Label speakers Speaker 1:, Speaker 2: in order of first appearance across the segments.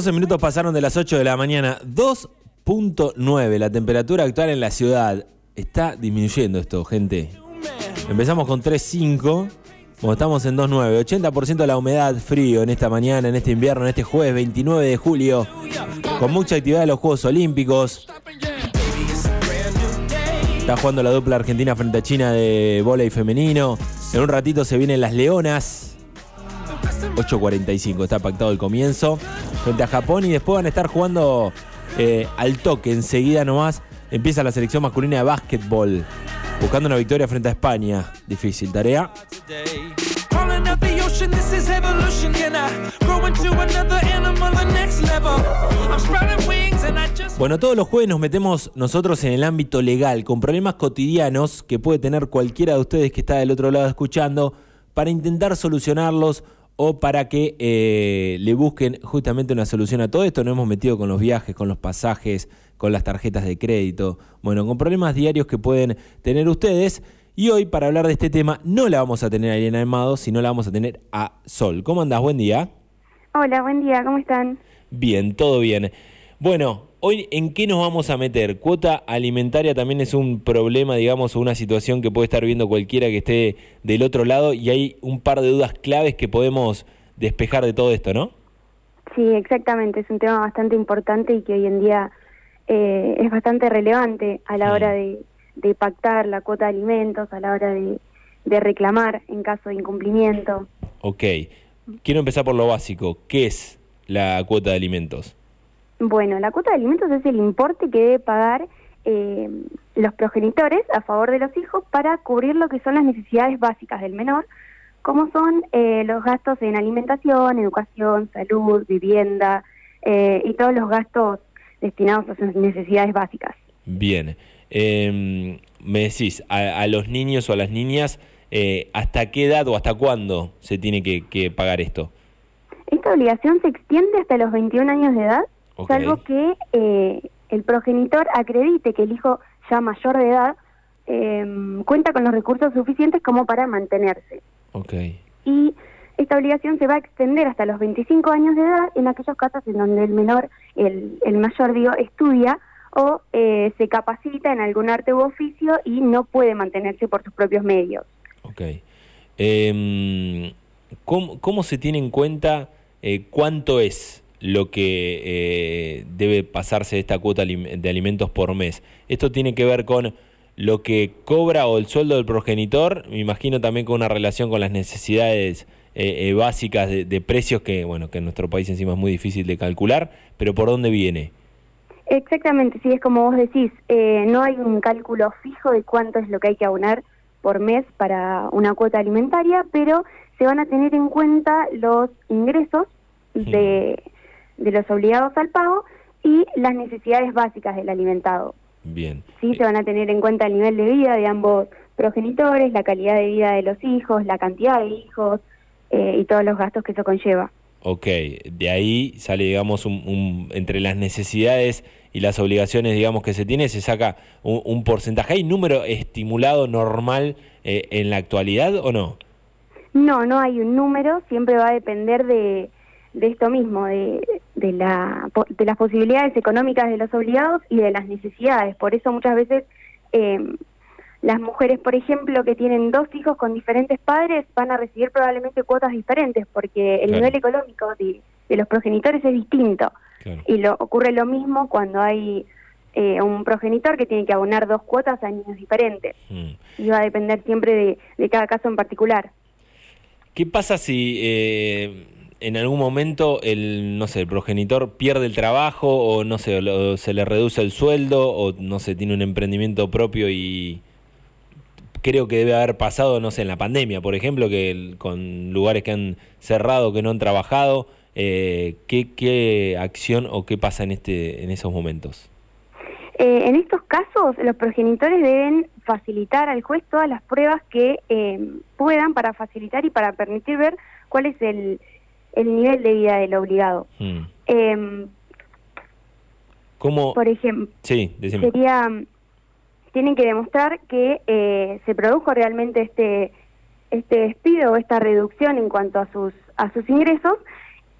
Speaker 1: 12 minutos pasaron de las 8 de la mañana. 2.9 la temperatura actual en la ciudad. Está disminuyendo esto, gente. Empezamos con 3.5. Como estamos en 2.9. 80% de la humedad, frío en esta mañana, en este invierno, en este jueves 29 de julio. Con mucha actividad de los Juegos Olímpicos. Está jugando la dupla argentina frente a China de vóley femenino. En un ratito se vienen las Leonas. 8.45 está pactado el comienzo frente a Japón y después van a estar jugando eh, al toque enseguida nomás. Empieza la selección masculina de básquetbol buscando una victoria frente a España. Difícil tarea. Bueno, todos los jueves nos metemos nosotros en el ámbito legal con problemas cotidianos que puede tener cualquiera de ustedes que está del otro lado escuchando para intentar solucionarlos o para que eh, le busquen justamente una solución a todo esto. Nos hemos metido con los viajes, con los pasajes, con las tarjetas de crédito, bueno, con problemas diarios que pueden tener ustedes. Y hoy, para hablar de este tema, no la vamos a tener a Elena Armado, sino la vamos a tener a Sol. ¿Cómo andás? Buen día.
Speaker 2: Hola, buen día, ¿cómo están?
Speaker 1: Bien, todo bien. Bueno, hoy en qué nos vamos a meter? Cuota alimentaria también es un problema, digamos, o una situación que puede estar viendo cualquiera que esté del otro lado y hay un par de dudas claves que podemos despejar de todo esto, ¿no?
Speaker 2: Sí, exactamente, es un tema bastante importante y que hoy en día eh, es bastante relevante a la
Speaker 1: Sí.
Speaker 2: hora de, de pactar la cuota de alimentos, a la hora de, de reclamar en caso de incumplimiento.
Speaker 1: Ok. Quiero empezar por lo básico. ¿Qué es la cuota de alimentos?
Speaker 2: Bueno, la cuota de alimentos es el importe que debe pagar eh, los progenitores a favor de los hijos para cubrir lo que son las necesidades básicas del menor, como son eh, los gastos en alimentación, educación, salud, vivienda eh, y todos los gastos destinados a sus necesidades básicas.
Speaker 1: Bien. Eh, me decís, a, a los niños o a las niñas, eh, ¿hasta qué edad o hasta cuándo se tiene que, que pagar esto?
Speaker 2: Esta obligación se extiende hasta los 21 años de edad,
Speaker 1: Ok.
Speaker 2: salvo que eh, el progenitor acredite que el hijo ya mayor de edad eh, cuenta con los recursos suficientes como para mantenerse.
Speaker 1: Ok.
Speaker 2: Y esta obligación se va a extender hasta los 25 años de edad en aquellos casos en donde el menor, el, el mayor, digo, estudia o eh, se capacita en algún arte u oficio y no puede mantenerse por sus propios medios.
Speaker 1: Ok. Em, ¿cómo, cómo se tiene en cuenta eh, cuánto es lo que eh, debe pasarse esta cuota de alimentos por mes? ¿Esto tiene que ver con lo que cobra o el sueldo del progenitor? Me imagino también con una relación con las necesidades eh, eh, básicas de, de precios que, bueno, que en nuestro país encima es muy difícil de calcular, pero ¿por dónde viene?
Speaker 2: Exactamente, sí, es como vos decís, eh, no hay un cálculo fijo de cuánto es lo que hay que abonar por mes para una cuota alimentaria, pero se van a tener en cuenta los ingresos de, de los obligados al pago y las necesidades básicas del alimentado.
Speaker 1: Bien.
Speaker 2: Sí, se van a tener en cuenta el nivel de vida de ambos progenitores, la calidad de vida de los hijos, la cantidad de hijos eh, y todos los gastos que eso conlleva.
Speaker 1: Ok, de ahí sale, digamos, un, un- entre las necesidades y las obligaciones, digamos, que se tiene, se saca un, un porcentaje. ¿Hay número estimulado normal eh, en la actualidad o no?
Speaker 2: No, no hay un número, siempre va a depender de, de esto mismo, de, de, la, de las posibilidades económicas de los obligados y de las necesidades. Por eso muchas veces eh, las mujeres, por ejemplo, que tienen dos hijos con diferentes padres, van a recibir probablemente cuotas diferentes, porque el
Speaker 1: Claro.
Speaker 2: nivel económico de, de los progenitores es distinto.
Speaker 1: Claro.
Speaker 2: Y lo, ocurre lo mismo cuando hay eh, un progenitor que tiene que abonar dos cuotas a niños diferentes.
Speaker 1: Mm.
Speaker 2: Y va a depender siempre de, de cada caso en particular.
Speaker 1: ¿Qué pasa si eh, en algún momento el, no sé, el progenitor pierde el trabajo o no sé, lo- se le reduce el sueldo o no sé, tiene un emprendimiento propio y creo que debe haber pasado, no sé, en la pandemia, por ejemplo, que con lugares que han cerrado, que no han trabajado, eh, ¿qué, ¿qué acción o qué pasa en, este, en esos momentos?
Speaker 2: Eh, en estos casos, los progenitores deben facilitar al juez todas las pruebas que eh, puedan para facilitar y para permitir ver cuál es el, el nivel de vida del obligado.
Speaker 1: Mm,
Speaker 2: Eh,
Speaker 1: ¿Cómo?
Speaker 2: Por ejemplo,
Speaker 1: sí,
Speaker 2: sería, tienen que demostrar que eh, se produjo realmente este este despido o esta reducción en cuanto a sus a sus ingresos,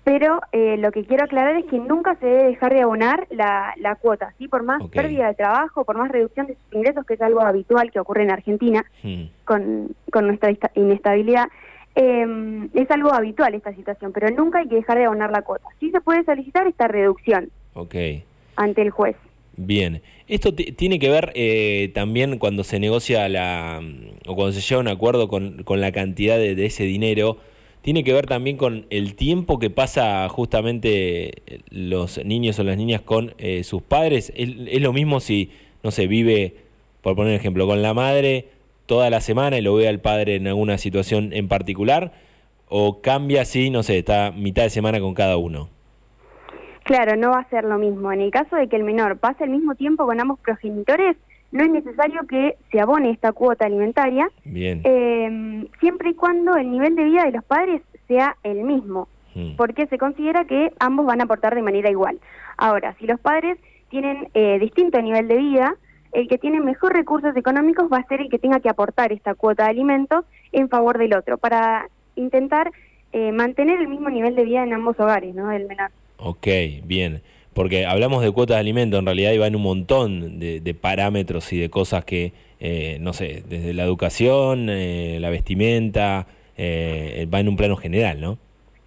Speaker 2: pero eh, lo que quiero aclarar es que nunca se debe dejar de abonar la, la cuota, ¿sí? Por más pérdida de trabajo, por más reducción de sus ingresos, que es algo habitual que ocurre en Argentina
Speaker 1: Mm,
Speaker 2: con, con nuestra esta- inestabilidad, eh, es algo habitual esta situación, pero nunca hay que dejar de abonar la cuota. Sí se puede solicitar esta reducción ante el juez.
Speaker 1: Bien, esto ti- tiene que ver eh, también cuando se negocia la, o cuando se llega a un acuerdo con, con la cantidad de, de ese dinero, tiene que ver también con el tiempo que pasa justamente los niños o las niñas con eh, sus padres. ¿Es, es lo mismo si, no sé, vive, por poner un ejemplo, con la madre toda la semana y lo ve al padre en alguna situación en particular? ¿O cambia si, no sé, está mitad de semana con cada uno?
Speaker 2: Claro, no va a ser lo mismo. En el caso de que el menor pase el mismo tiempo con ambos progenitores, no es necesario que se abone esta cuota alimentaria,
Speaker 1: Bien.
Speaker 2: eh, siempre y cuando el nivel de vida de los padres sea el mismo,
Speaker 1: Mm.
Speaker 2: porque se considera que ambos van a aportar de manera igual. Ahora, si los padres tienen eh, distinto nivel de vida, el que tiene mejor recursos económicos va a ser el que tenga que aportar esta cuota de alimentos en favor del otro, para intentar eh, mantener el mismo nivel de vida en ambos hogares, ¿no? Del.
Speaker 1: Ok, bien. Porque hablamos de cuotas de alimento, en realidad iba en un montón de, de parámetros y de cosas que, eh, no sé, desde la educación, eh, la vestimenta, eh, va en un plano general, ¿no?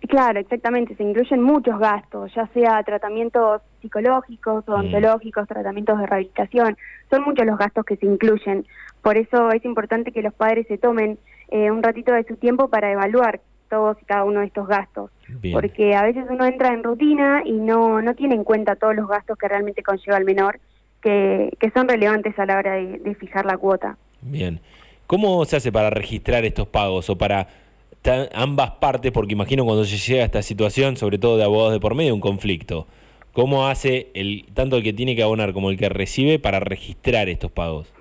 Speaker 2: Claro, exactamente, se incluyen muchos gastos, ya sea tratamientos psicológicos, odontológicos, tratamientos de rehabilitación, son muchos los gastos que se incluyen. Por eso es importante que los padres se tomen eh, un ratito de su tiempo para evaluar todos y cada uno de estos gastos,
Speaker 1: Bien.
Speaker 2: porque a veces uno entra en rutina y no, no tiene en cuenta todos los gastos que realmente conlleva el menor, que, que son relevantes a la hora de, de fijar la cuota.
Speaker 1: Bien. ¿Cómo se hace para registrar estos pagos o para ambas partes? Porque imagino cuando se llega a esta situación, sobre todo de abogados de por medio, un conflicto. ¿Cómo hace el tanto el que tiene que abonar como el que recibe para registrar estos pagos?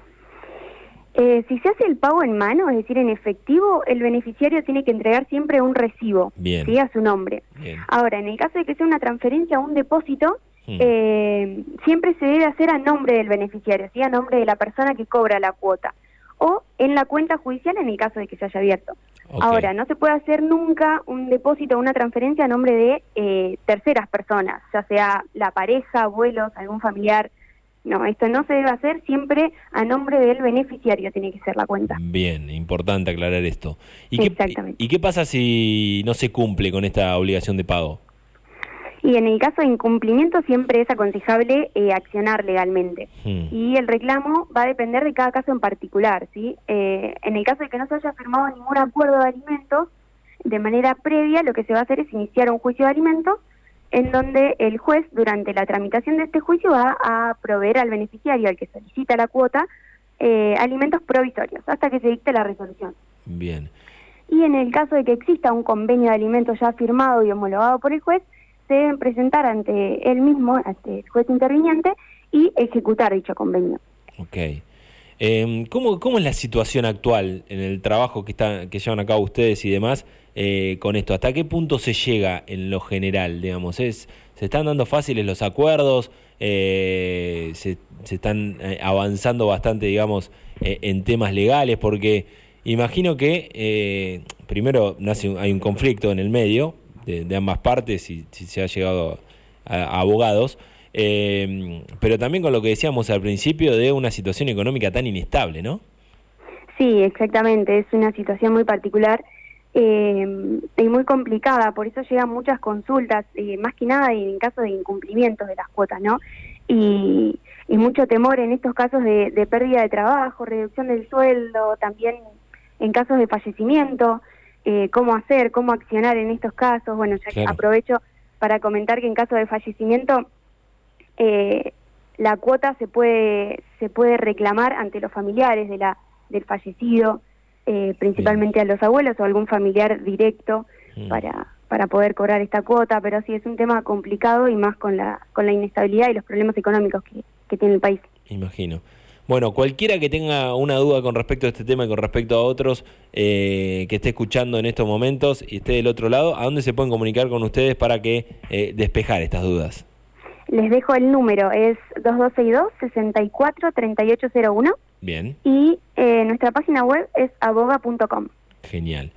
Speaker 2: Eh, si se hace el pago en mano, es decir, en efectivo, el beneficiario tiene que entregar siempre un recibo. ¿sí? a su nombre.
Speaker 1: Bien.
Speaker 2: Ahora, en el caso de que sea una transferencia o un depósito,
Speaker 1: Hmm.
Speaker 2: eh, siempre se debe hacer a nombre del beneficiario, ¿sí? a nombre de la persona que cobra la cuota, o en la cuenta judicial en el caso de que se haya abierto. Ahora, no se puede hacer nunca un depósito o una transferencia a nombre de eh, terceras personas, ya sea la pareja, abuelos, algún familiar. No, esto no se debe hacer siempre a nombre del beneficiario, tiene que ser la cuenta.
Speaker 1: Bien, importante aclarar esto. ¿Y qué,
Speaker 2: Exactamente.
Speaker 1: ¿Y qué pasa si no se cumple con esta obligación de pago?
Speaker 2: Y en el caso de incumplimiento siempre es aconsejable eh, accionar legalmente.
Speaker 1: Hmm.
Speaker 2: Y el reclamo va a depender de cada caso en particular, ¿sí? Eh, en el caso de que no se haya firmado ningún acuerdo de alimentos, de manera previa lo que se va a hacer es iniciar un juicio de alimentos en donde el juez durante la tramitación de este juicio va a proveer al beneficiario, al que solicita la cuota, eh, alimentos provisorios hasta que se dicte la resolución.
Speaker 1: Bien.
Speaker 2: Y en el caso de que exista un convenio de alimentos ya firmado y homologado por el juez, deben presentar ante él mismo, ante el juez interviniente, y ejecutar dicho convenio.
Speaker 1: Ok. Eh, ¿cómo, ¿Cómo es la situación actual en el trabajo que, está, que llevan a cabo ustedes y demás eh, con esto? ¿Hasta qué punto se llega en lo general? Digamos, ¿Es, ¿Se están dando fáciles los acuerdos? Eh, se, se están eh, avanzando bastante, digamos, en temas legales? Porque imagino que, primero, nace hay un conflicto en el medio de, ambas partes y si se ha llegado a, abogados. Eh, pero también con lo que decíamos al principio de una situación económica tan inestable, ¿no?
Speaker 2: Sí, exactamente, es una situación muy particular eh, y muy complicada, por eso llegan muchas consultas, eh, más que nada en caso de incumplimientos de las cuotas, ¿no? Y, mucho temor en estos casos de pérdida de trabajo, reducción del sueldo, también en casos de fallecimiento, eh, cómo hacer, cómo accionar en estos casos. Bueno, ya
Speaker 1: Claro.
Speaker 2: aprovecho para comentar que en caso de fallecimiento eh, la cuota se puede se puede reclamar ante los familiares de la del fallecido, eh, principalmente a los abuelos o algún familiar directo
Speaker 1: Mm.
Speaker 2: para para poder cobrar esta cuota, pero sí es un tema complicado y más con la con la inestabilidad y los problemas económicos que, que tiene el país.
Speaker 1: Imagino. Bueno, cualquiera que tenga una duda con respecto a este tema y con respecto a otros eh, que esté escuchando en estos momentos y esté del otro lado, ¿a dónde se pueden comunicar con ustedes para que eh, despejar estas dudas?
Speaker 2: les dejo el número, es 2262-643801
Speaker 1: Bien,
Speaker 2: y eh, nuestra página web es aboga.com.
Speaker 1: genial.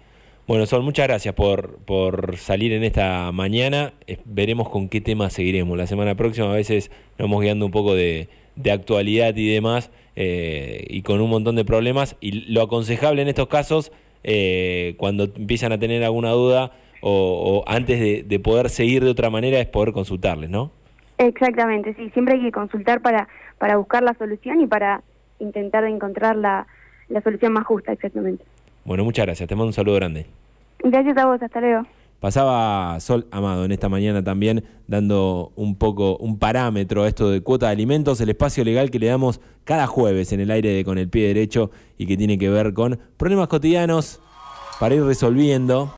Speaker 1: Bueno, Sol, muchas gracias por, por salir en esta mañana. Veremos con qué tema seguiremos. La semana próxima a veces nos vamos guiando un poco de, de actualidad y demás, eh, y con un montón de problemas. Y lo aconsejable en estos casos, eh, cuando empiezan a tener alguna duda o, o antes de, de poder seguir de otra manera, es poder consultarles, ¿no?
Speaker 2: Exactamente, sí, siempre hay que consultar para, para buscar la solución y para intentar encontrar la, la solución más justa, exactamente.
Speaker 1: Bueno, muchas gracias. Te mando un saludo grande.
Speaker 2: Gracias a vos, hasta luego.
Speaker 1: Pasaba Sol Amado en esta mañana también dando un poco un parámetro a esto de cuota de alimentos, el espacio legal que le damos cada jueves en el aire de con el pie derecho y que tiene que ver con problemas cotidianos para ir resolviendo